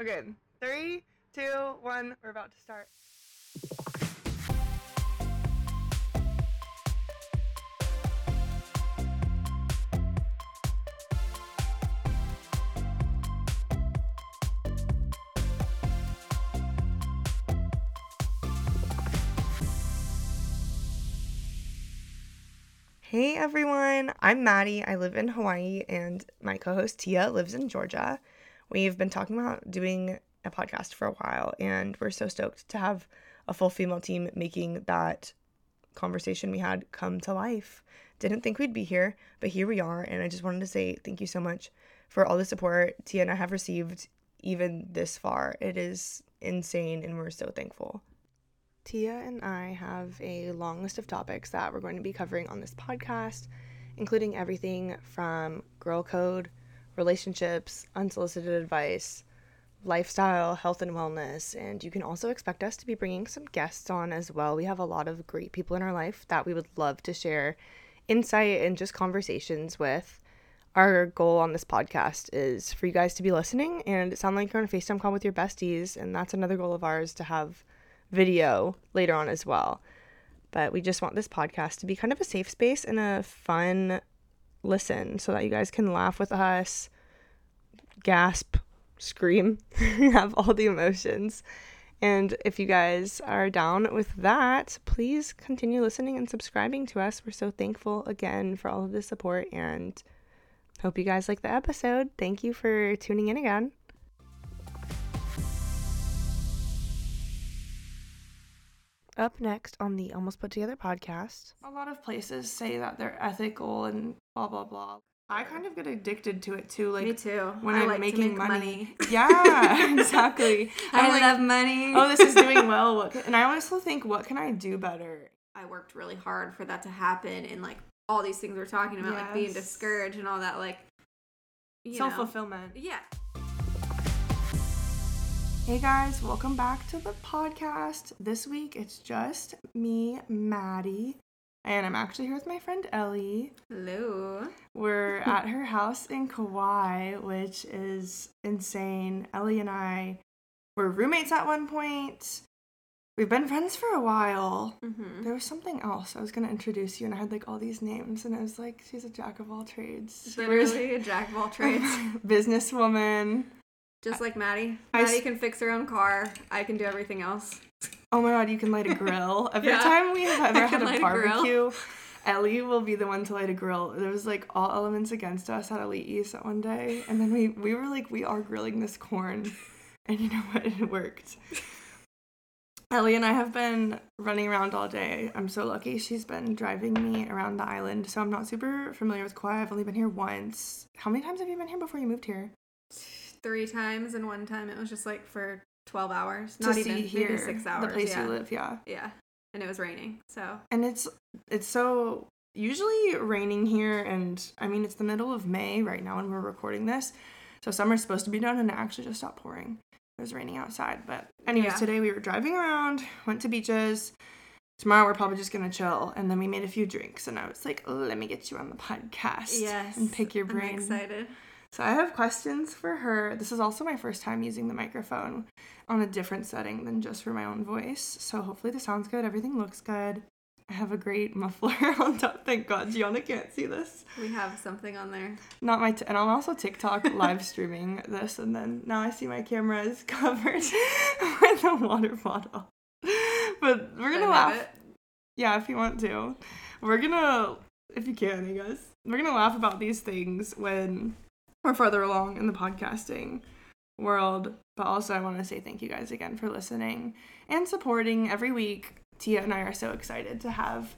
Okay, three, two, one. We're about to start. Hey everyone, I'm Madi. I live in Hawaii and my co host Tia lives in Georgia. We've been talking about doing a podcast for a while and we're so stoked to have a full female team making that conversation we had come to life. Didn't think we'd be here, but here we are. And I just wanted to say thank you so much for all the support Tia and I have received even this far. It is insane and we're so thankful. Tia and I have a long list of topics that we're going to be covering on this podcast, including everything from girl code, relationships, unsolicited advice, lifestyle, health and wellness, and you can also expect us to be bringing some guests on as well. We have a lot of great people in our life that we would love to share insight and just conversations with. Our goal on this podcast is for you guys to be listening and sound like you're on a FaceTime call with your besties, and that's another goal of ours to have video later on as well. But we just want this podcast to be kind of a safe space and a fun listen so that you guys can laugh with us, gasp, scream, have all the emotions. And if you guys are down with that, please continue listening and subscribing to us. We're so thankful again for all of the support and hope you guys like the episode. Thank you for tuning in again. Up next on the Almost Put Together podcast, a lot of places say that they're ethical and blah blah blah. I kind of get addicted to it too. Like Me too. when I I'm like to making make money. money. Yeah, exactly. I I'm like, love money. oh, this is doing well. What can, and I also think, what can I do better? I worked really hard for that to happen, and like all these things we're talking about, like being discouraged and all that, like. Self fulfillment. Yeah. Hey guys, welcome back to the podcast. This week it's just me, Madi, and I'm actually here with my friend Ellie. Hello. We're at her house in Kauai, which is insane. Ellie and I were roommates at one point. We've been friends for a while. Mm-hmm. There was something else. I was gonna introduce you, and I had like all these names, and I was like, she's a jack of all trades. Literally a jack of all trades, businesswoman. Just like Madi. I Madi s- can fix her own car. I can do everything else. Oh my god, you can light a grill. Every Yeah. time we have ever had a light a barbecue, Ellie will be the one to light a grill. There was like all elements against us at Elite East that one day, and then we we were like, we are grilling this corn, and you know what? It worked. Ellie and I have been running around all day. I'm so lucky. She's been driving me around the island, so I'm not super familiar with Kauai. I've only been here once. How many times have you been here before you moved here? Three times, and one time it was just like for twelve hours. To Not even here, maybe six hours. the place yeah. you live. Yeah. Yeah, and it was raining, so and it's it's so usually raining here and i mean it's the middle of may right now when we're recording this so summer's supposed to be done and it actually just stopped pouring it was raining outside but anyways Yeah. today we were driving around went to beaches tomorrow we're probably just gonna chill and then we made a few drinks and i was like let me get you on the podcast yes, and pick your I'm brain excited. So I have questions for her. This is also my first time using the microphone on a different setting than just for my own voice. So hopefully this sounds good. Everything looks good. I have a great muffler on top. Thank God Gianna can't see this. We have something on there. Not my t- and I'm also TikTok live streaming this, and then now I see my camera is covered with a water bottle. But we're gonna laugh. it? Yeah, if you want to. We're gonna, if you can, I guess. We're gonna laugh about these things when we're further along in the podcasting world. But also, I want to say thank you guys again for listening and supporting every week. Tia and I are so excited to have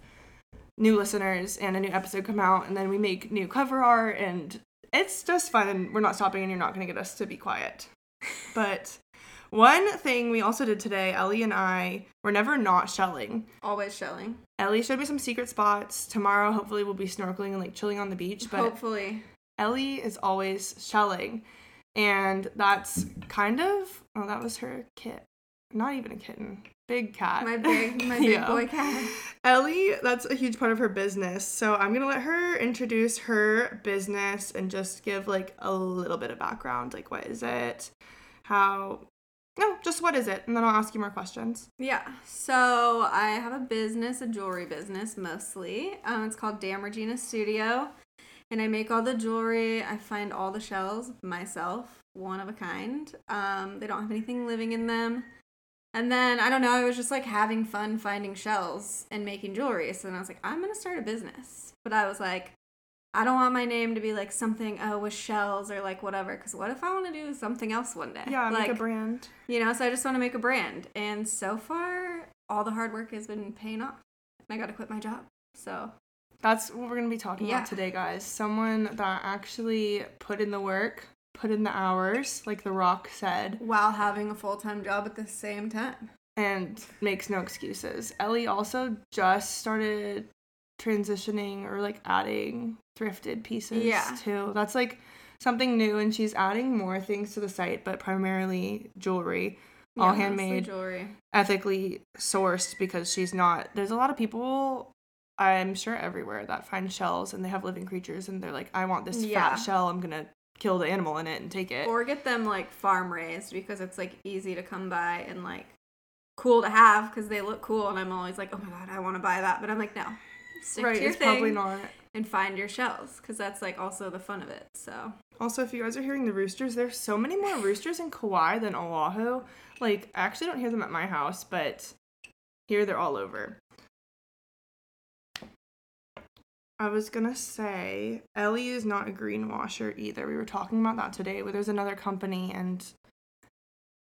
new listeners and a new episode come out, and then we make new cover art, and it's just fun. And we're not stopping, and you're not gonna get us to be quiet. But one thing we also did today, Ellie and I were never not shelling. Always shelling. Ellie showed me some secret spots. Tomorrow, hopefully, we'll be snorkeling and like chilling on the beach. But Hopefully. Ellie is always shelling. And that's kind of, oh, that was her kit. Not even a kitten. Big cat. My big my big boy cat. Ellie, that's a huge part of her business. So I'm gonna let her introduce her business and just give like a little bit of background. Like, what is it? how. No, just what is it? And then I'll ask you more questions. Yeah. So I have a business, a jewelry business mostly. Um, it's called Damn Regina Studio. And I make all the jewelry. I find all the shells myself, one of a kind. Um, they don't have anything living in them. And then I don't know, I was just like having fun finding shells and making jewelry. So then I was like, I'm gonna start a business. But I was like, I don't want my name to be like something oh with shells or like whatever. Because what if I want to do something else one day? Yeah, like, make a brand. You know, so I just want to make a brand. And so far, all the hard work has been paying off. And I got to quit my job. So That's what we're gonna be talking Yeah. about today, guys. Someone that actually put in the work, put in the hours, like The Rock said, while having a full time job at the same time. and makes no excuses. Ellie also just started transitioning or like adding thrifted pieces Yeah. too. That's like something new, and she's adding more things to the site, but primarily jewelry, all Yeah, mostly handmade, jewelry. ethically sourced because she's not. There's a lot of people. I'm sure everywhere that find shells and they have living creatures and they're like, I want this Yeah. fat shell. I'm gonna kill the animal in it and take it. Or get them like farm raised because it's like easy to come by and like cool to have because they look cool. And I'm always like, oh my god, I want to buy that. But I'm like, no, stick right, to your it's thing probably not. and find your shells because that's like also the fun of it. So Also, if you guys are hearing the roosters, there's so many more roosters in Kauai than Oahu. Like, I actually don't hear them at my house, but here they're all over. I was gonna say, Ellie is not a greenwasher either. We were talking about that today, where there's another company, and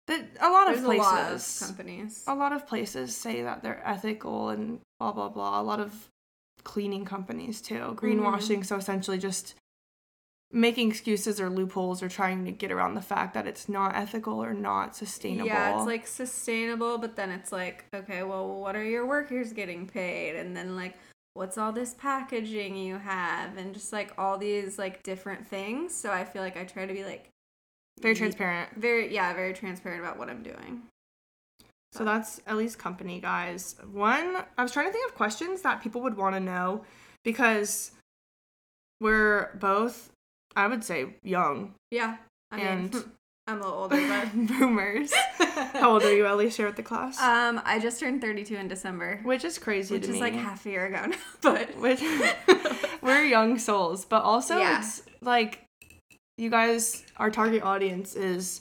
that a lot there's of a lot of places, companies. a lot of places say that they're ethical and blah blah blah. A lot of cleaning companies too. Mm-hmm. Greenwashing, so essentially just making excuses or loopholes or trying to get around the fact that it's not ethical or not sustainable. Yeah, it's like sustainable, but then it's like, okay, well, what are your workers getting paid? And then like, what's all this packaging you have? And just like all these like different things. So I feel like I try to be like very transparent. very yeah, very transparent about what I'm doing. So that's Ellie's company, guys. One, I was trying to think of questions that people would want to know because we're both, I would say, young Yeah, I mean, And- hmm. I'm a little older, but boomers. How old are you, Ellie? Share with the class. um, I just turned 32 in December, which is crazy which is me. like half a year ago now. But which we're young souls, but also Yeah. it's like you guys, our target audience is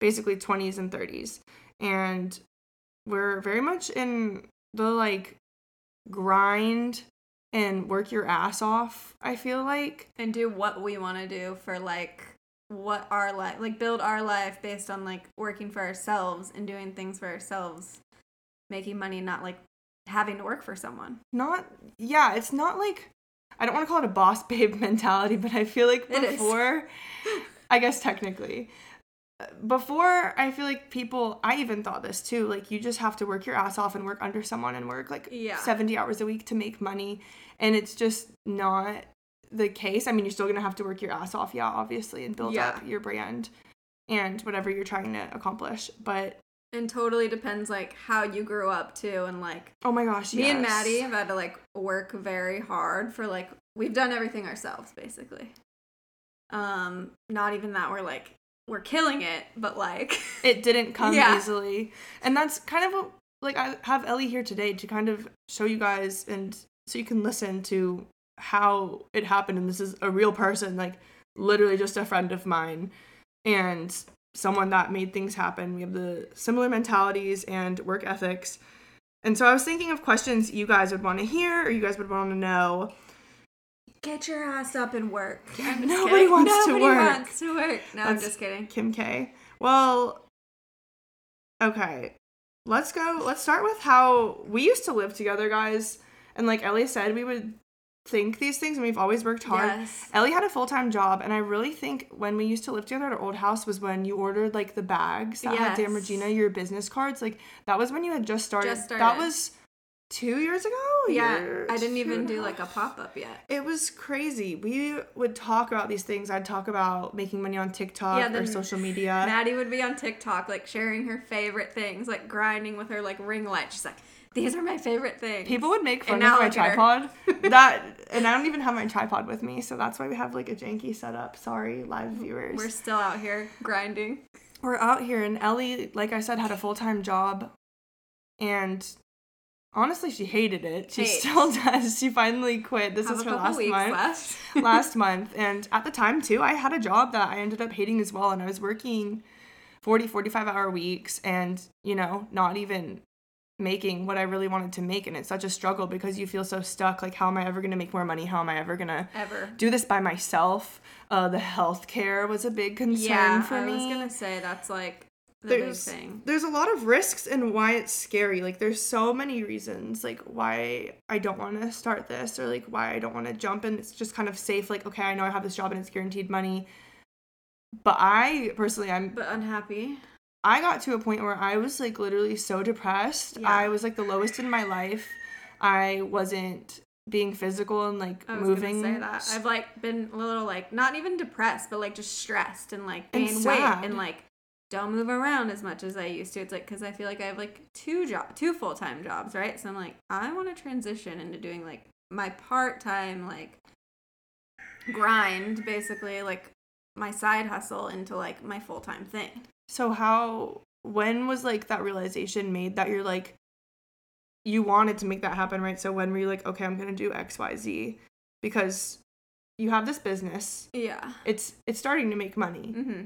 basically 20s and 30s, and we're very much in the like grind and work your ass off. I feel like and do what we want to do for like what our life like build our life based on like working for ourselves and doing things for ourselves making money not like having to work for someone not yeah, it's not like I don't want to call it a boss babe mentality, but I feel like before I guess technically before I feel like people I even thought this too, like you just have to work your ass off and work under someone and work like Yeah. 70 hours a week to make money and it's just not the case. I mean, you're still going to have to work your ass off, yeah, obviously, and build Yeah. up your brand and whatever you're trying to accomplish. But and totally depends like how you grew up too and like oh my gosh, me and madi have had to like work very hard for like we've done everything ourselves basically um not even that we're like we're killing it but like it didn't come Yeah. easily and that's kind of what, like i have ellie here today to kind of show you guys and so you can listen to how it happened and this is a real person like literally just a friend of mine and someone that made things happen we have the similar mentalities and work ethics and so i was thinking of questions you guys would want to hear or you guys would want to know get your ass up and work I'm Nobody kidding. wants to Nobody work. wants to work no i'm just kidding Kim K. Well, okay. Let's go. Let's start with how we used to live together, guys. And like Ellie said, we would think these things and we've always worked hard. yes Ellie had a full time job, and I really think when we used to live together at our old house was when you ordered like the bags that had Damn Regina, your business cards. Like that was when you had just started. Just That was two years ago. Yeah year, i didn't even do like a pop-up yet It was crazy. We would talk about these things. I'd talk about making money on TikTok Yeah, or social media. Maddie would be on TikTok, like sharing her favorite things, like grinding with her like ring light. She's like, "These are my favorite things." People would make fun And of my look at her. tripod. that and I don't even have my tripod with me, so that's why we have like a janky setup. Sorry, live viewers. We're still out here grinding. we're out here, and Ellie, like I said, had a full time job, and honestly, she hated it. She Hates. still does. She finally quit. This Have is her last month. last month, and at the time too, I had a job that I ended up hating as well, and I was working 40, 45 hour weeks, and you know, not even making what I really wanted to make, and it's such a struggle because you feel so stuck. Like, how am I ever gonna make more money? How am I ever gonna Ever. do this by myself. Uh, the healthcare was a big concern Yeah, for I me. I was gonna say that's like there's big thing. there's a lot of risks and why it's scary. Like there's so many reasons like why I don't want to start this or like why I don't want to jump and it's just kind of safe. Like okay, I know I have this job and it's guaranteed money. But I personally, I'm But unhappy. I got to a point where I was like literally so depressed. Yeah. I was like the lowest in my life. I wasn't being physical and like I was moving. say that. I've like been a little like not even depressed, but like just stressed and like And gained weight and like don't move around as much as I used to. It's like because I feel like I have like two job, two full time jobs, right? So I'm like I want to transition into doing like my part time like grind, basically like my side hustle into like my full time thing. So how when was like that realization made that you're like you wanted to make that happen, right? So when were you like, okay, I'm gonna do XYZ? Because you have this business. Yeah. It's it's starting to make money. Mm-hmm.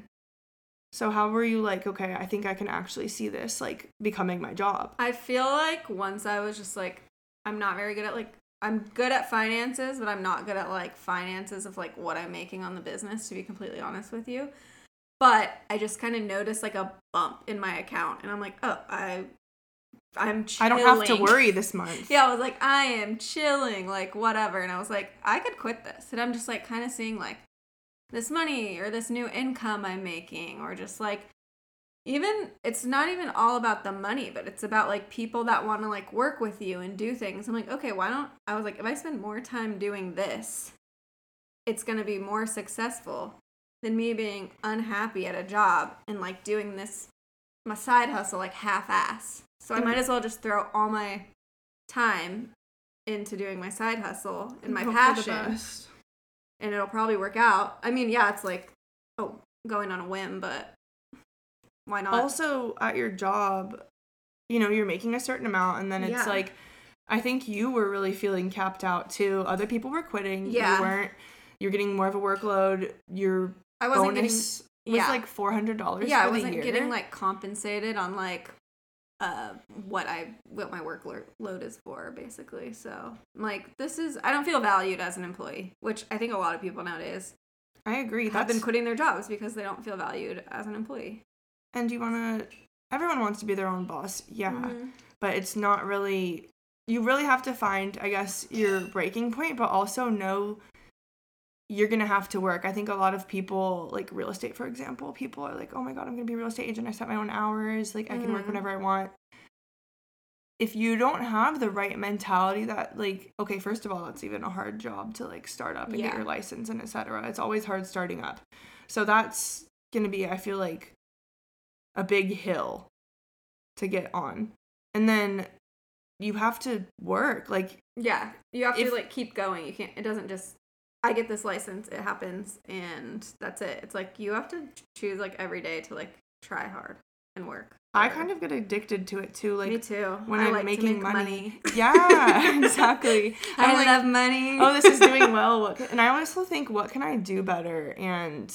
So how were you like, okay, I think I can actually see this like becoming my job? I feel like once I was just like, I'm not very good at like, I'm good at finances, but I'm not good at like finances of like what I'm making on the business, to be completely honest with you. But I just kind of noticed like a bump in my account, and I'm like, oh, I, I'm. I don't have to worry this month. Yeah, I was like, I am chilling, like whatever, and I was like, I could quit this, and I'm just like kind of seeing like this money or this new income I'm making, or just like even it's not even all about the money, but it's about like people that want to like work with you and do things. I'm like, okay, why don't I was like, if I spend more time doing this, it's gonna be more successful than me being unhappy at a job and like doing this my side hustle like half ass. So I might as well just throw all my time into doing my side hustle and my Hope passion. And it'll probably work out. I mean, yeah, it's like oh, going on a whim, but why not? also at your job you know you're making a certain amount and then it's Yeah. like i think you were really feeling capped out too other people were quitting Yeah. you weren't you're getting more of a workload your I wasn't bonus getting was yeah. like $400 yeah, for I wasn't getting like compensated on like uh what I what my workload is for basically. So I'm like this is I don't feel valued as an employee, which I think a lot of people nowadays i agree have that's been quitting their jobs because they don't feel valued as an employee. and you want to everyone wants to be their own boss yeah Mhm. but it's not really you really have to find i guess your breaking point but also know you're gonna have to work i think a lot of people like real estate for example people are like oh my god i'm gonna be a real estate agent i set my own hours like i can work Mhm. whenever i want if you don't have the right mentality that like okay first of all it's even a hard job to like start up and get your license and etc it's always hard starting up so that's gonna be i feel like a big hill to get on and then you have to work like Yeah, you have If- to like keep going. You can't. It doesn't just. I get this license. It happens, and that's it. It's like you have to choose like every day to like try hard and work. i kind of get addicted to it too like Me too. when I i'm like making make money, yeah exactly I I'm like, love money. oh this is doing well what can, and i also think what can i do better and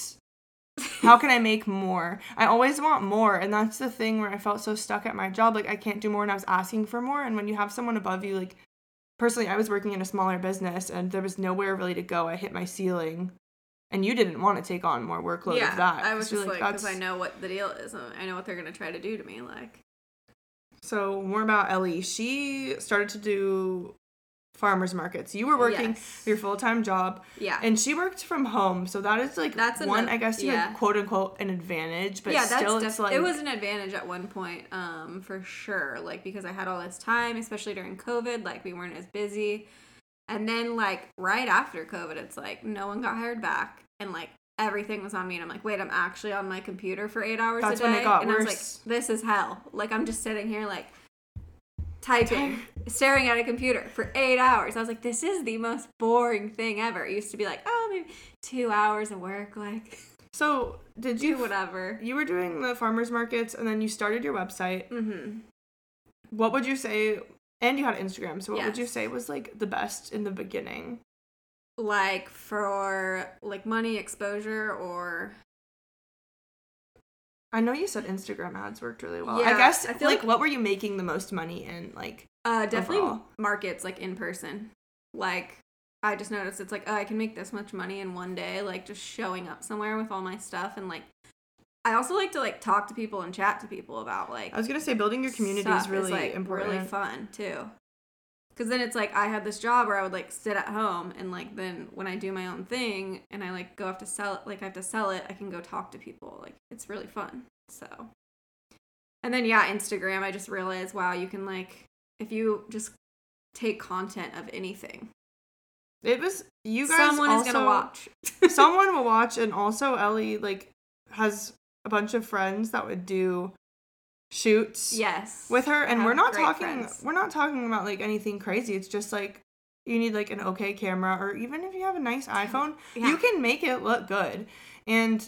how can i make more i always want more and that's the thing where i felt so stuck at my job like i can't do more and i was asking for more and when you have someone above you like personally i was working in a smaller business and there was nowhere really to go i hit my ceiling and you didn't want to take on more workload yeah, of that I was just like, because I know what the deal is. and I know what they're gonna try to do to me. Like, so more about ellie she started to do farmers markets you were working Yes. your full-time job yeah, and she worked from home so that is like That's one another- i guess you yeah. quote unquote an advantage but yeah, that's still def- it's like it was an advantage at one point, um, for sure. Like because I had all this time, especially during COVID, like we weren't as busy. And then like right after COVID, it's like no one got hired back, and like everything was on me. And I'm like, wait, I'm actually on my computer for eight hours That's a day. when it got and I was like, this is hell. Like I'm just sitting here like typing, staring at a computer for eight hours. I was like, this is the most boring thing ever. It used to be like, oh, maybe two hours of work, like. So did do you whatever. you were doing the farmers markets and then you started your website. Mm-hmm. What would you say? And you had Instagram. So what would you say was like the best in the beginning? Like for like money exposure or I know you said Instagram ads worked really well. Yeah, I guess I feel like, like- what were you making the most money in? Like uh definitely Overall. markets like in person. Like I just noticed it's like oh I can make this much money in one day like just showing up somewhere with all my stuff and like I also like to like talk to people and chat to people about like I was gonna say, building your community is really like, important. really fun too. Because then it's like I had this job where I would like sit at home and like then when I do my own thing and I like go have to sell it, like I have to sell it, I can go talk to people. Like it's really fun. So, and then yeah, Instagram. I just realized wow, you can like if you just take content of anything, It was you guys. someone is also- gonna watch. someone will watch, and also Ellie like has a bunch of friends that would do shoots. yes, with her and we're not talking friends. we're not talking about like anything crazy it's just like you need like an okay camera or even if you have a nice iphone Yeah. you can make it look good and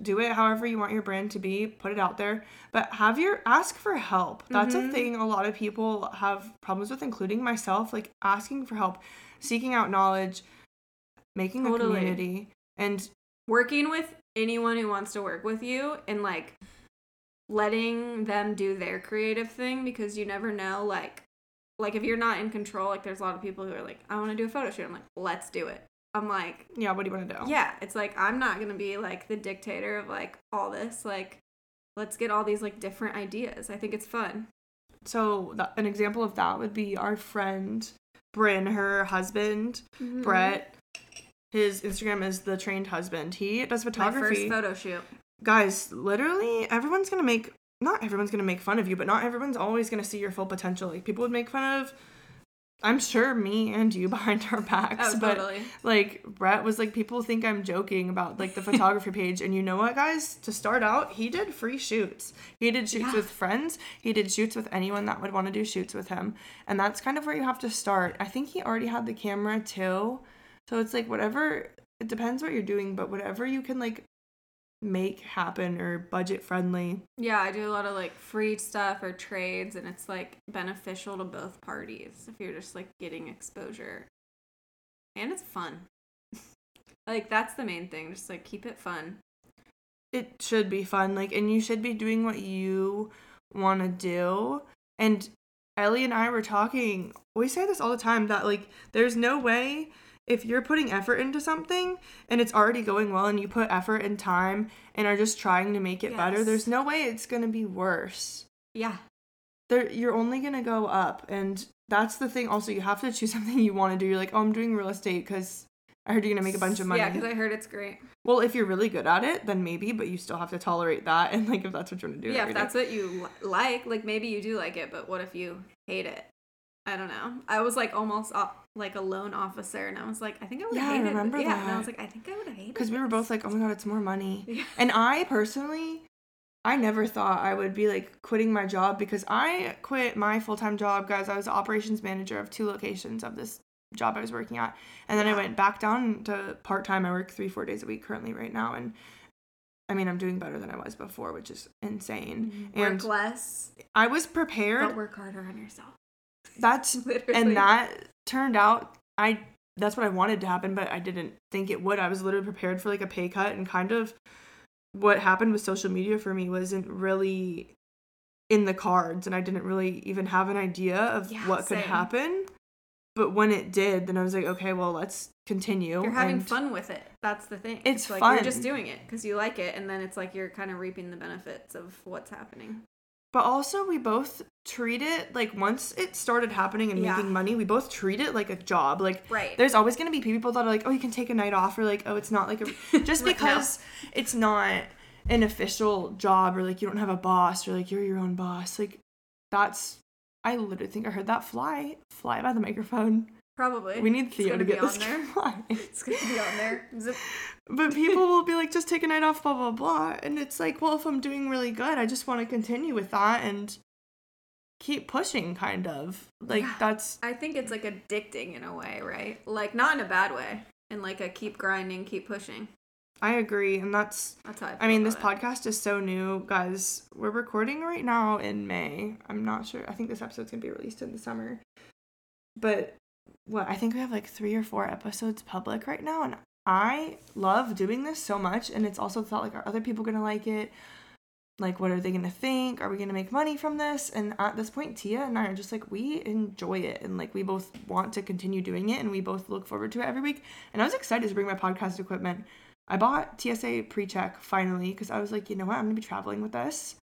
do it however you want your brand to be put it out there but have your ask for help that's a Mhm. thing a lot of people have problems with including myself like asking for help seeking out knowledge making a community and working with anyone who wants to work with you and like letting them do their creative thing because you never know like like if you're not in control like there's a lot of people who are like i want to do a photo shoot i'm like let's do it i'm like yeah what do you want to do yeah it's like i'm not gonna be like the dictator of like all this like let's get all these like different ideas i think it's fun so that, an example of that would be our friend Bryn, her husband Mm-hmm. Brett. His Instagram is the trained husband. He does my first photography. photo shoot Guys, literally, everyone's gonna make not everyone's gonna make fun of you, but not everyone's always gonna see your full potential. Like people would make fun of I'm sure me and you behind our backs, oh but totally. like Brett was like people think I'm joking about like the photography page. And you know what guys? To start out he did free shoots. He did shoots Yeah. with friends. He did shoots with anyone that would want to do shoots with him. And that's kind of where you have to start. I think he already had the camera too. So it's like whatever it depends what you're doing but whatever you can like make happen or budget friendly Yeah, I do a lot of like free stuff or trades, and it's like beneficial to both parties if you're just like getting exposure. And it's fun. like, that's the main thing. Just like keep it fun. it should be fun like and you should be doing what you want to do and ellie and i were talking we say this all the time that like there's no way if you're putting effort into something and it's already going well and you put effort and time and are just trying to make it better there's no way it's going to be worse Yeah. there you're only going to go up and that's the thing also you have to choose something you want to do you're like oh i'm doing real estate because i heard you're going to make a bunch of money Yeah, because I heard it's great. well, if you're really good at it, then maybe, but you still have to tolerate that. And like, if that's what you want to do, yeah, if day. that's what you like, like maybe you do like it, but what if you hate it? I don't know. I was like almost like a loan officer, and I was like, I think I would have Yeah, I remember it. Yeah, and I that. was like, I think I would have hated because we were both like, oh my god, it's more money. Yeah. And I personally, I never thought I would be like quitting my job because I quit my full time job, guys. I was the operations manager of two locations of this job I was working at, and then I went back down to part time. I work three, four days a week currently right now, and I mean, I'm doing better than I was before, which is insane. Mm-hmm. work And less, I was but prepared. work harder on yourself. That's Literally. and that turned out i that's what i wanted to happen but i didn't think it would i was literally prepared for like a pay cut and kind of what happened with social media for me wasn't really in the cards and i didn't really even have an idea of Yeah, what could happen but when it did then i was like okay well let's continue You're having and fun with it. That's the thing. It's like fun. you're just doing it because you like it, and then it's like you're kind of reaping the benefits of what's happening. But also we both treat it like once it started happening and Yeah. making money we both treat it like a job like Right. there's always going to be people that are like, oh, you can take a night off, or like, oh, it's not like a just Right, no. because it's not an official job, or like you don't have a boss, or like you're your own boss. Like that's, I literally think I heard that fly fly by the microphone. Probably. We need Theo gonna get be this on there. fly. It's gonna be on there. Zip. But people will be like, just take a night off, blah blah blah, and it's like, well, if I'm doing really good, I just want to continue with that and keep pushing, kind of like Yeah. that's I think it's like addicting in a way, right? Like not in a bad way, and like a keep grinding, keep pushing. I agree, and that's. That's how I. I mean, this it. podcast is so new, guys. We're recording right now in May. I'm not sure. I think this episode's gonna be released in the summer. But what I think we have like three or four episodes public right now, and I love doing this so much. And it's also thought like, are other people gonna like it? Like, what are they gonna think? Are we gonna make money from this? And at this point, Tia and I are just like, we enjoy it, and like we both want to continue doing it, and we both look forward to it every week. And I was excited to bring my podcast equipment. I bought TSA pre-check finally because I was like, you know what, I'm gonna be traveling with this.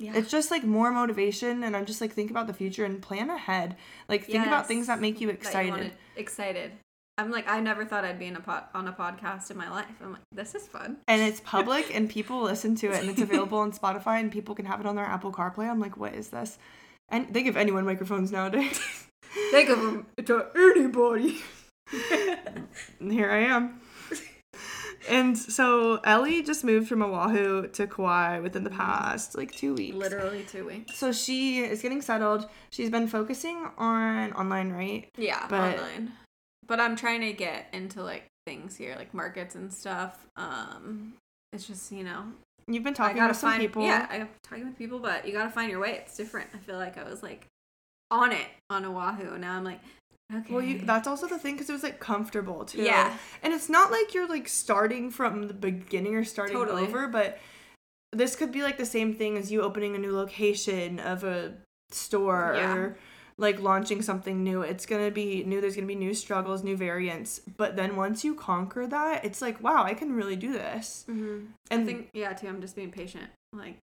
Yeah. It's just like more motivation, and I'm just like think about the future and plan ahead. Like think about things that make you that you excited. wanted- excited. I'm like, I never thought I'd be in a pod, on a podcast in my life. I'm like, this is fun. and it's public, and people listen to it, and it's available on Spotify, and people can have it on their Apple CarPlay. I'm like, what is this? And they give anyone microphones nowadays. Think of them. to anybody. and here I am. And so Ellie just moved from Oahu to Kauai within the past like two weeks. Literally two weeks. So she is getting settled. She's been focusing on online, right? Yeah, But- online. But I'm trying to get into like things here, like markets and stuff. Um, it's just you know, You've been talking with some find people. yeah, I'm talking with people, but you gotta find your way. It's different. I feel like I was like on it on Oahu. Now I'm like, okay. Well, you, that's also the thing because it was like comfortable too. Yeah. And it's not like you're like starting from the beginning or starting Totally. over, but this could be like the same thing as you opening a new location of a store Yeah. or like launching something new. It's gonna be new. There's gonna be new struggles, new variants. But then once you conquer that, it's like, wow, I can really do this. Mhm. And I think yeah, too. I'm just being patient, like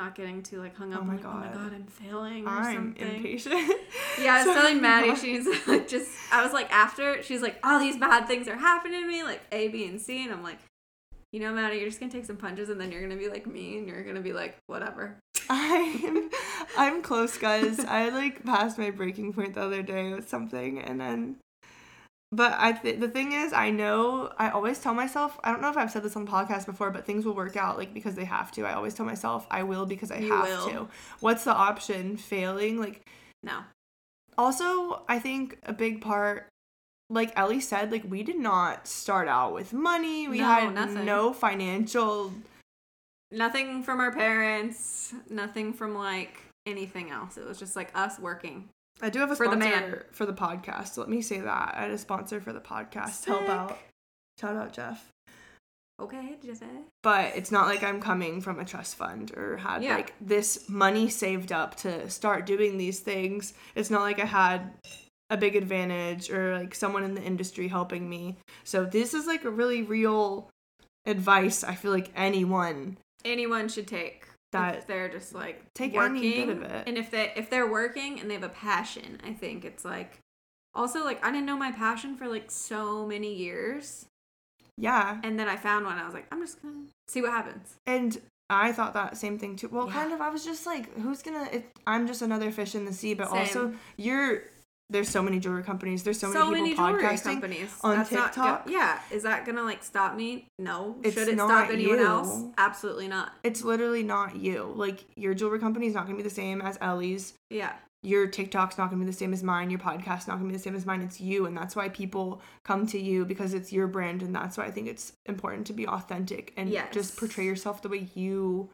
not getting too like hung oh up. Oh my like, Oh my God. god, I'm failing or I'm something. impatient. Yeah, I was So telling Madi, she's like just I was like after she's like, all these bad things are happening to me, like A, B, and C, and I'm like, you know, Madi, you're just gonna take some punches and then you're gonna be like me and you're gonna be like, whatever. I'm I'm close, guys. I like passed my breaking point the other day with something, and then. But I th- the thing is, I know I always tell myself. I don't know if I've said this on the podcast before, but things will work out like because they have to. I always tell myself I will because I You have will. to. What's the option? Failing? Like No. also, I think a big part, like Ellie said, like we did not start out with money. We No, had nothing. no financial Nothing from our parents, nothing from like anything else. It was just like us working. I do have a For the sponsor man. for the podcast. Let me say that. I had a sponsor for the podcast. Help out. Shout out Jeff. Okay, Jesse. But it's not like I'm coming from a trust fund or had Yeah. like this money saved up to start doing these things. It's not like I had a big advantage or like someone in the industry helping me. So this is like a really real advice I feel like anyone Anyone should take That- if they're just like Take working, any bit of it. and if they if they're working and they have a passion, I think it's like also like I didn't know my passion for like so many years, yeah. and then I found one. I was like, I'm just gonna see what happens. And I thought that same thing too. Well, Yeah. kind of. I was just like, who's gonna? It, I'm just another fish in the sea. But also, you're there's so many jewelry companies. There's so, So, many many people jewelry podcasting. companies on Not TikTok. go- yeah, is that gonna like stop me? No. It's Should it not stop anyone you. else? Absolutely not. It's literally not you. Like your jewelry company is not gonna be the same as Ellie's. Yeah. Your TikTok's not gonna be the same as mine. Your podcast's not gonna be the same as mine. It's you, and that's why people come to you because it's your brand, and that's why I think it's important to be authentic and Yes. just portray yourself the way you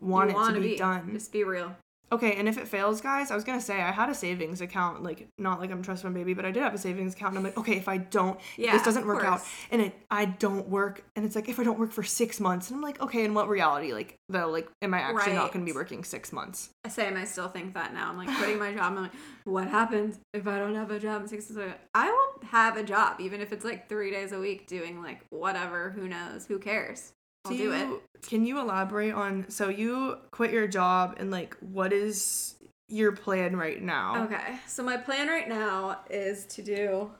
want You it to wanna be, done. Just be real. Okay, and if it fails, guys, I was gonna say I had a savings account, like not like I'm trust fund baby, but I did have a savings account. And I'm like, okay, if I don't, Yeah, this doesn't work out, and it I don't work, and it's like if I don't work for six months, and I'm like, okay, in what reality, like though, like am I actually not gonna be working six months? Same, I still think that now. I'm like quitting my job. I'm like, what happens if I don't have a job in six months? I will have a job, even if it's like three days a week doing like whatever. Who knows? Who cares? I'll do, it. you- Can you elaborate on? So you quit your job, and like, what is your plan right now? Okay, so my plan right now is to do.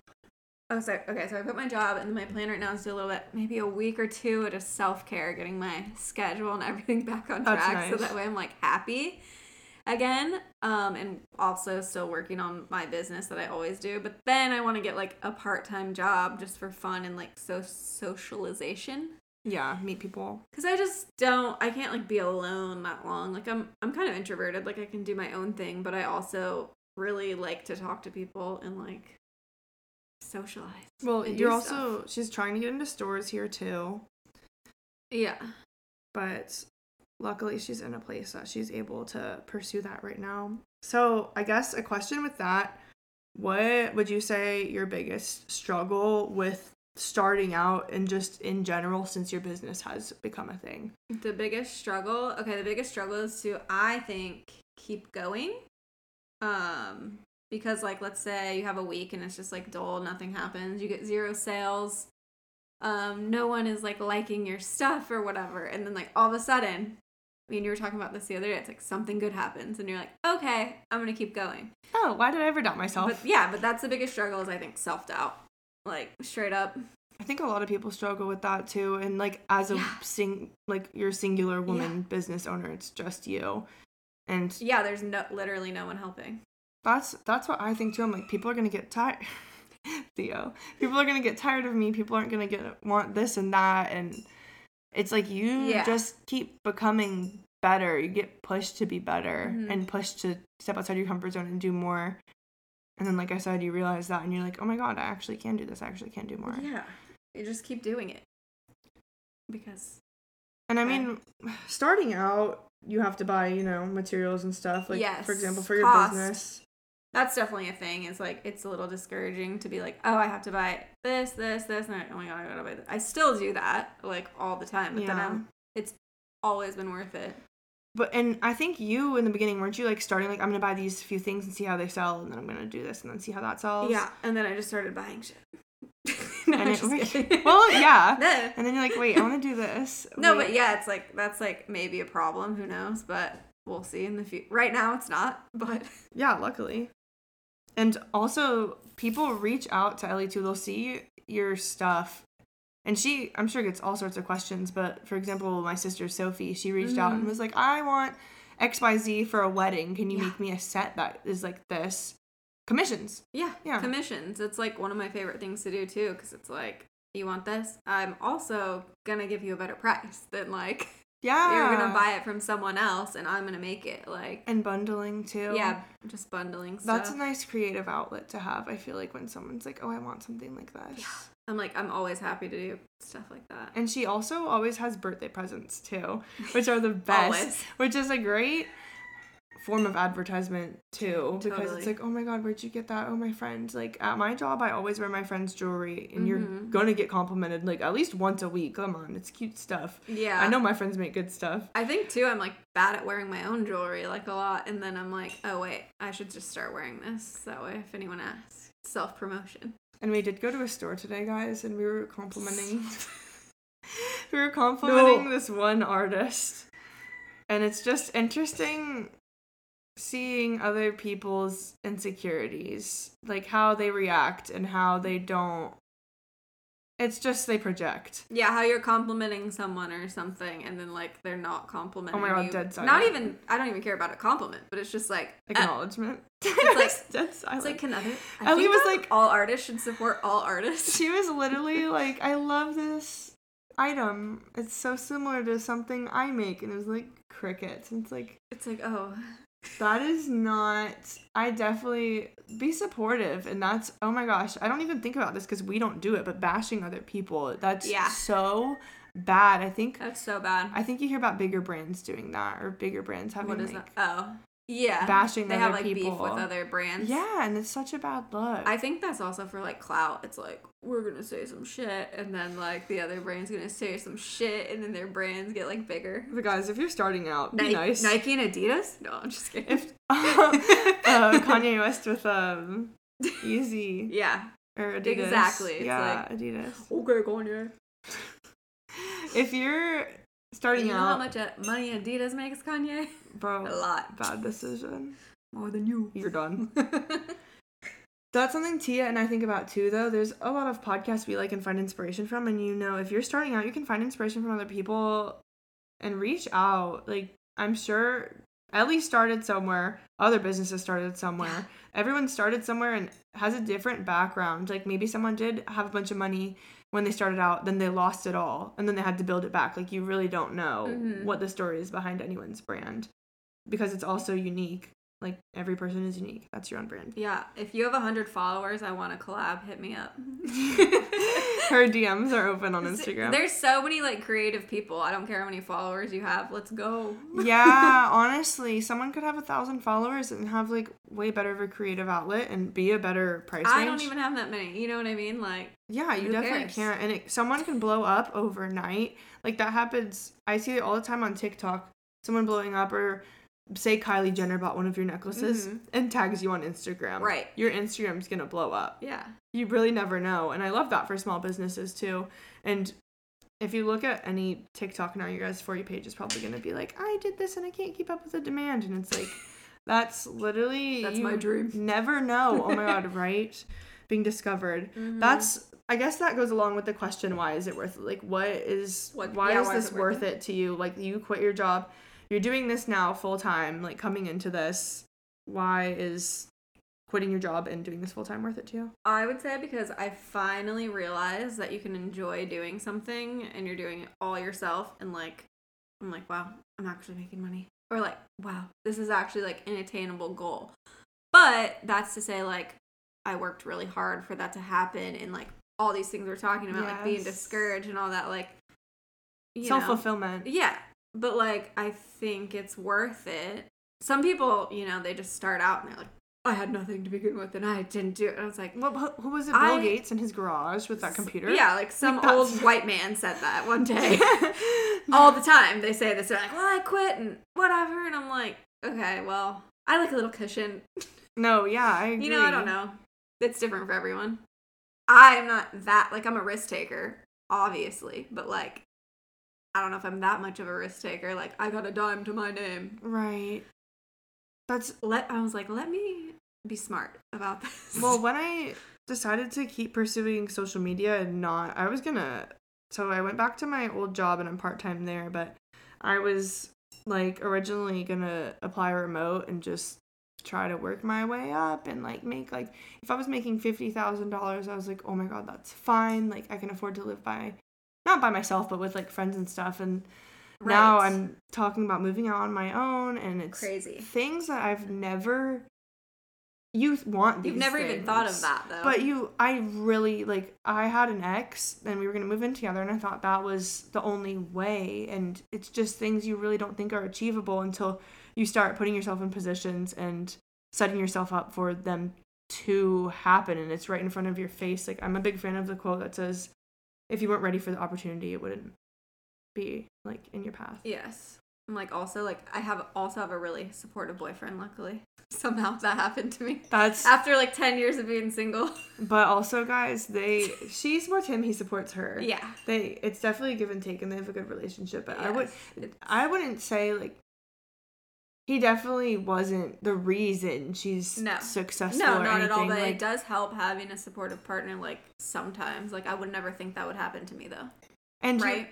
Oh, sorry. Okay, so I quit my job, and my plan right now is to do a little bit, maybe a week or two of just self care, getting my schedule and everything back on track, so that way I'm like happy again. Um, and also still working on my business that I always do. But then I want to get like a part time job just for fun and like so socialization. Yeah, meet people. Cause I just don't, I can't like be alone that long. Like I'm, I'm kind of introverted. Like I can do my own thing, but I also really like to talk to people and like socialize. Well, you're stuff. also she's trying to get into stores here too. Yeah. but luckily she's in a place that she's able to pursue that right now. So, I guess a question with that, what would you say your biggest struggle with starting out and just in general since your business has become a thing? The biggest struggle, okay, the biggest struggle is to I think keep going. Um because like let's say you have a week and it's just like dull, nothing happens, you get zero sales. Um no one is like liking your stuff or whatever and then like all of a sudden I mean, you were talking about this the other day. It's like something good happens, and you're like, okay, I'm gonna keep going. Oh, why did I ever doubt myself? But yeah, but that's the biggest struggle is I think self doubt, like straight up. I think a lot of people struggle with that too. And like as a Yeah. sing like you're a singular woman business owner, it's just you. And Yeah, there's no literally no one helping. that's that's what I think too. I'm like, people are gonna get tired Theo. People are gonna get tired of me, people aren't gonna get want this and that and it's like you Yeah. just keep becoming better. You get pushed to be better Mhm. and pushed to step outside your comfort zone and do more. And then like I said, you realize that and you're like, Oh my god, I actually can do this, I actually can do more. Yeah, you just keep doing it because And I mean, starting out, you have to buy, you know, materials and stuff. Like, Yes, for example, for your cost. business. that's definitely a thing. It's like it's a little discouraging to be like, oh, I have to buy this, this, this, and I, oh my god, I gotta buy this. I still do that like all the time, but then Yeah. I'm, it's always been worth it. But, and I think you in the beginning, weren't you like starting, like, I'm gonna buy these few things and see how they sell, and then I'm gonna do this and then see how that sells? Yeah, and then I just started buying shit. no, And it. Well, yeah. No. And then you're like, wait, I wanna do this. No, Wait. but yeah, it's like that's like maybe a problem. Who knows? But we'll see in the future. Right now, it's not. But Yeah, luckily. And also, people reach out to Ellie too. They'll see your stuff. And she, I'm sure, gets all sorts of questions. But for example, my sister Sophie, she reached out and Mhm. was like, I want XYZ for a wedding. Can you Yeah. make me a set that is like this? Commissions. yeah, Yeah. commissions. It's like one of my favorite things to do too, because it's like you want this. I'm also gonna give you a better price than like Yeah. you're gonna buy it from someone else, and I'm gonna make it like And bundling too. yeah, just bundling stuff. That's a nice creative outlet to have. I feel like when someone's like, oh, I want something like this. Yeah. I'm like I'm always happy to do stuff like that. And she also always has birthday presents too, which are the best. Which is a great form of advertisement too, because Totally. it's like, oh my god, where'd you get that? Oh, my friend. Like at my job, I always wear my friend's jewelry, and you're Mhm. gonna get complimented like at least once a week. Come on, it's cute stuff. Yeah, I know my friends make good stuff. I think too, I'm like bad at wearing my own jewelry like a lot, and then I'm like, oh wait, I should just start wearing this. That way, if anyone asks, self promotion. And we did go to a store today, guys, and we were complimenting. we were complimenting No. this one artist, and it's just interesting seeing other people's insecurities, like how they react and how they don't. It's just they project. Yeah, how you're complimenting someone or something, and then like they're not complimenting. Oh my God, you. dead Not even. I don't even care about a compliment, but it's just like uh, Acknowledgement. like- dead silent. it's like can other. I Ellie think was like- all artists should support all artists. she was literally like, I love this item. It's so similar to something I make. And it was like crickets. And it's like, It's like oh, that is not, I definitely be supportive. And that's, oh my gosh, I don't even think about this because we don't do it, but bashing other people, that's Yeah. so bad. I think, that's so bad. I think you hear about bigger brands doing that or bigger brands having What is like, that? Oh, yeah. bashing They have like beef with other brands. Yeah, and it's such a bad look. I think that's also for like clout. It's like we're gonna say some shit, and then like the other brand's gonna say some shit, and then their brands get like bigger. but guys, if you're starting out, be Nike, nice. Nike and Adidas? No, I'm just kidding. if uh, Kanye West with um Yeezy yeah. or Adidas. Exactly, it's Yeah, Adidas. Okay, Kanye. If you're starting You know how much uh, money Adidas makes, Kanye? bro, A lot. bad decision. More than you. You're done. That's something Tia and I think about too, though. There's a lot of podcasts we like and find inspiration from, and you know, if you're starting out, you can find inspiration from other people and reach out. Like, I'm sure Ellie started somewhere, other businesses started somewhere. Everyone started somewhere and has a different background. Like, maybe someone did have a bunch of money when they started out, then they lost it all, and then they had to build it back. Like, you really don't know Mhm. what the story is behind anyone's brand because it's also unique. Like every person is unique. That's your own brand. Yeah, if you have 100 followers, I want to collab, hit me up. Her DMs are open on Instagram. There's so many like creative people. I don't care how many followers you have. Let's go. yeah, honestly, someone could have a thousand followers and have like way better of a creative outlet and be a better price range. I don't even have that many. You know what I mean? Like, yeah, you definitely cares? can't. And it, someone can blow up overnight. Like that happens. I see it all the time on TikTok. Someone blowing up or say Kylie Jenner bought one of your necklaces Mhm. and tags you on Instagram. Right. Your Instagram's gonna blow up. yeah. You really never know. And I love that for small businesses too. And if you look at any TikTok now, your guys' For You page is probably gonna be like, I did this and I can't keep up with the demand. And it's like, that's literally That's you my dream. Never know. Oh my god, right? Being discovered. Mm-hmm. That's I guess that goes along with the question why is it worth it? Like what is What- why yeah, is why is this it worth worth it to you? Like you quit your job, you're doing this now full time, like coming into this. Why is quitting your job and doing this full time worth it to you? I would say because I finally realized that you can enjoy doing something and you're doing it all yourself and like I'm like, wow, I'm actually making money. Or like, wow, this is actually like an attainable goal. But that's to say like I worked really hard for that to happen and like all these things we're talking about, like being discouraged and all that, like. Self fulfillment. Yeah, but like I think it's worth it. Some people, you know, they just start out and they're like, I had nothing to begin with and I didn't do it. And I was like, What who- who was it? Bill I- Gates in his garage with that computer? Yeah, like some Like, old white man said that one day. All the time they say this. They're like, well, I quit and whatever. And I'm like, okay, well, I like a little cushion. no, yeah, I agree. You know, I don't know. It's different for everyone. I'm not that, like, I'm a risk taker, obviously, but like, I don't know if I'm that much of a risk taker. Like, I got a dime to my name. Right. That's Let I was like, let me be smart about this. well when i decided to keep pursuing social media and not i was gonna so i went back to my old job and i'm part-time there but i was like originally gonna apply remote and just try to work my way up and like make like if i was making $50000 i was like oh my god that's fine like i can afford to live by not by myself but with like friends and stuff and now i'm talking about moving out on my own and it's crazy. things that i've never you want You've never even thought of that though. But you, I really like. I had an ex, and we were gonna move in together, and I thought that was the only way. And it's just things you really don't think are achievable until you start putting yourself in positions and setting yourself up for them to happen, and it's right in front of your face. Like I'm a big fan of the quote that says, "If you weren't ready for the opportunity, it wouldn't be like in your path." Yes. I'm like also like I have also have a really supportive boyfriend. Luckily, somehow that happened to me That's. after like ten years of being single. But also, guys, they she supports him, he supports her. yeah. they it's definitely a give and take and they have a good relationship but i would it's- i wouldn't say like he definitely wasn't the reason she's No. successful No, not anything at all. But like it does help having a supportive partner. Like sometimes, like I would never think that would happen to me though. and you- Right?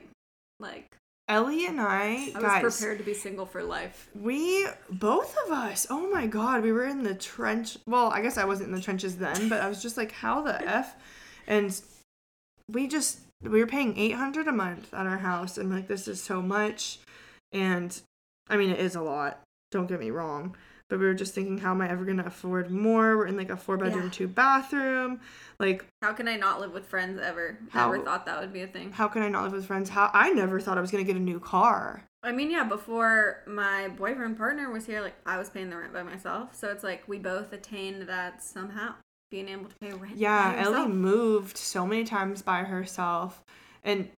Like ellie and i, I was guys prepared to be single for life. we both of us oh my god we were in the trench well i guess i wasn't in the trenches then but i was just like how the f and we just we were paying 800 a month at our house and like this is so much and i mean it is a lot don't get me wrong but we were just thinking how am i ever gonna afford more we're in like a four bedroom Yeah. two bathroom like How can I not live with friends ever? How- Never thought that would be a thing. how can i not live with friends how i never thought i was gonna get a new car I mean, yeah, before my boyfriend partner was here, like I was paying the rent by myself. So it's like we both attained that somehow. Being able to pay rent. Yeah, Ellie moved so many times by herself. And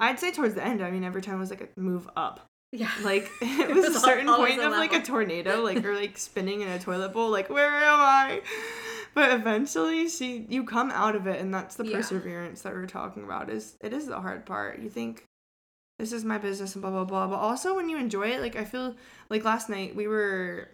I'd say towards the end, I mean, every time was like a move up. Yeah. Like it It was a certain point of like a tornado, like or like spinning in a toilet bowl, like where am I? But eventually she you come out of it and that's the Yeah. perseverance that we are talking about is it is the hard part. You think this is my business and blah blah blah. But also when you enjoy it, like I feel like last night we were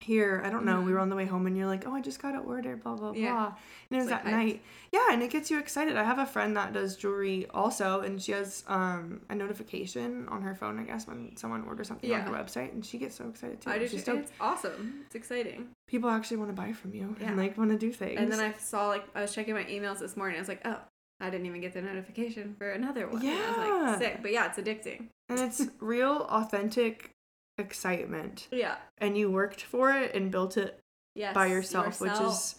here, I don't know, we Mhm. were on the way home and you're like, Oh, I just got an order, blah blah Yeah. blah. And it was like, at hyped. night. Yeah, and it gets you excited. I have a friend that does jewelry also, and she has um a notification on her phone, I guess, when someone orders something on her website, and she gets so excited too. I do. She's too. It's awesome. It's exciting. People actually want to buy from you Yeah. and like want to do things. And then I saw like I was checking my emails this morning. I was like, oh, I didn't even get the notification for another one. And I was Yeah. like, sick. But yeah, it's addicting. and it's real, authentic excitement Yeah. and you worked for it and built it Yes. by yourself, which is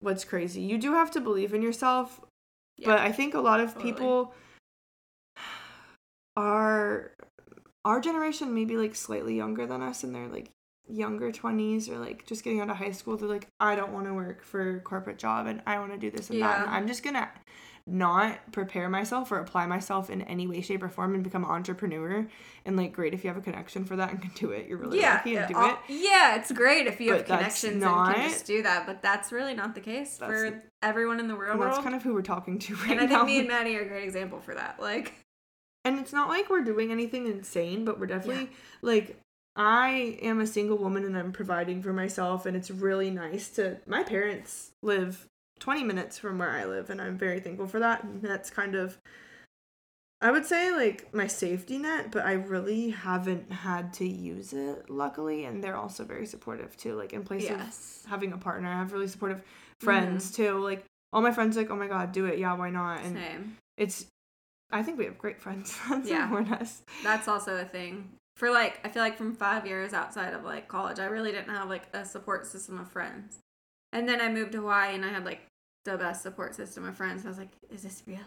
what's crazy. You do have to believe in yourself, but I think a lot of totally. people are our generation maybe like slightly younger than us and they're like younger 20s or like just getting out of high school they're like I don't want to work for a corporate job and I want to do this and that and I'm just to not prepare myself or apply myself in any way shape or form and become an entrepreneur and like great if you have a connection for that and can do it you're really yeah, lucky and do it Yeah, it's great if you have But that's connections and not- can just do that, but that's really not the case for everyone in the real and world. that's kind of who we're talking to right now. and I now think me and Madi are a great example for that. Like, And it's not like we're doing anything insane, but we're definitely like I am a single woman and I'm providing for myself and it's really nice to my parents live 20 minutes from where I live and I'm very thankful for that. And that's kind of I would say like my safety net, but I really haven't had to use it luckily and they're also very supportive too. Like in place yes. of having a partner, I have really supportive mm-hmm. friends too. Like all my friends like, "Oh my god, do it. Yeah, why not?" And Same. it's I think we have great friends that Yeah. us. That's also a thing. For like, I feel like from five years outside of like college, I really didn't have like a support system of friends. And then I moved to Hawaii and I had like the best support system of friends. I was like, is this real?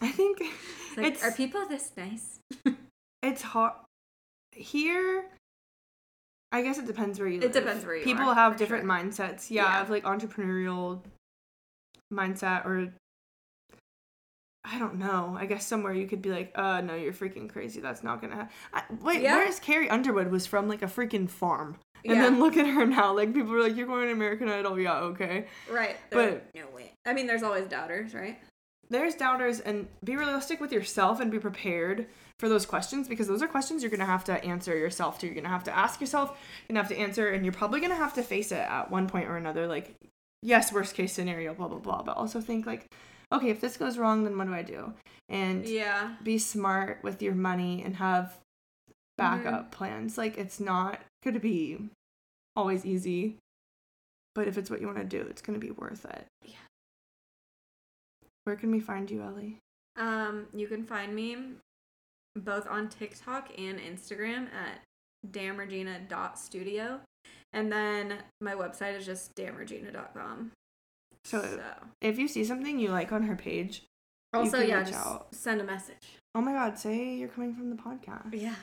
I think It's like, it's are people this nice? it's hard here. I guess it depends where you live. It live. depends where you People are, have different sure. mindsets. Yeah, Yeah. of like entrepreneurial mindset or I don't know. I guess somewhere you could be like, uh, no, you're freaking crazy. That's not gonna happen. Wait, Yeah. where's Carrie Underwood was from like a freaking farm. And Yeah. then look at her now. Like people are like, you're going to American Idol. Yeah, okay. Right. But- no way. I mean, there's always doubters, right? there's doubters and be realistic with yourself and be prepared for those questions because those are questions you're gonna have to answer yourself to. You're gonna have to ask yourself, you're gonna have to answer, and you're probably gonna have to face it at one point or another. Like, yes, worst case scenario, blah blah blah. But also think like, okay, if this goes wrong, then what do I do? And Yeah. be smart with your money and have backup plans. Like it's not gonna be always easy. But if it's what you want to do, it's gonna be worth it. Yeah. Where can we find you, Ellie? Um, you can find me both on TikTok and Instagram at damnregina.studio. And then my website is just damnregina.com. So if you see something you like on her page, you also, can yeah, reach just out. send a message. oh my god, say you're coming from the podcast. Yeah.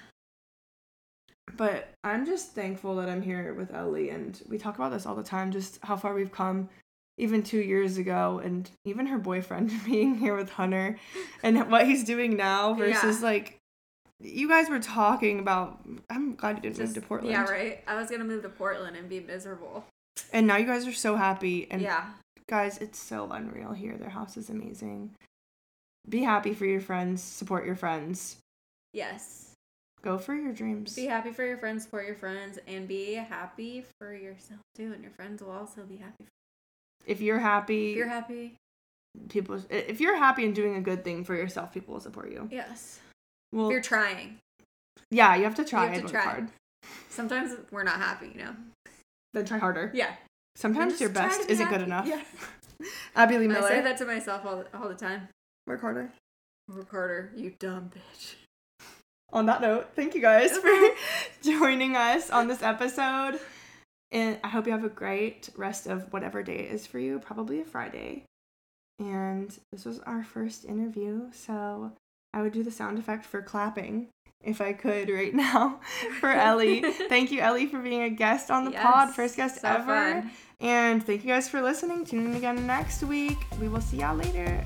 But I'm just thankful that I'm here with Ellie, and we talk about this all the time, just how far we've come, even two years ago, and even her boyfriend being here with Hunter, and what he's doing now versus Yeah. like, you guys were talking about. I'm glad you didn't Just, move to Portland. Yeah, right. I was gonna move to Portland and be miserable. And now you guys are so happy, and yeah. Guys, it's so unreal here. Their house is amazing. Be happy for your friends. Support your friends. Yes. Go for your dreams. Be happy for your friends, support your friends, and be happy for yourself too. And your friends will also be happy. If you're happy, If you're happy, people. If you're happy and doing a good thing for yourself, people will support you. yes. Well, If you're trying. yeah, you have to try You have to try. hard. Sometimes we're not happy, you know. Then try harder. Yeah. Sometimes your best isn't good enough. Yeah. Abby Lee I say that to myself all the, all the time. Work harder. Recorder, you dumb bitch. On that note, thank you guys for joining us on this episode. And I hope you have a great rest of whatever day it is for you, probably a Friday. And this was our first interview, so I would do the sound effect for clapping if I could right now for Ellie. thank you, Ellie, for being a guest on the pod, first guest so ever. fun. And thank you guys for listening. Tune in again next week. We will see y'all later.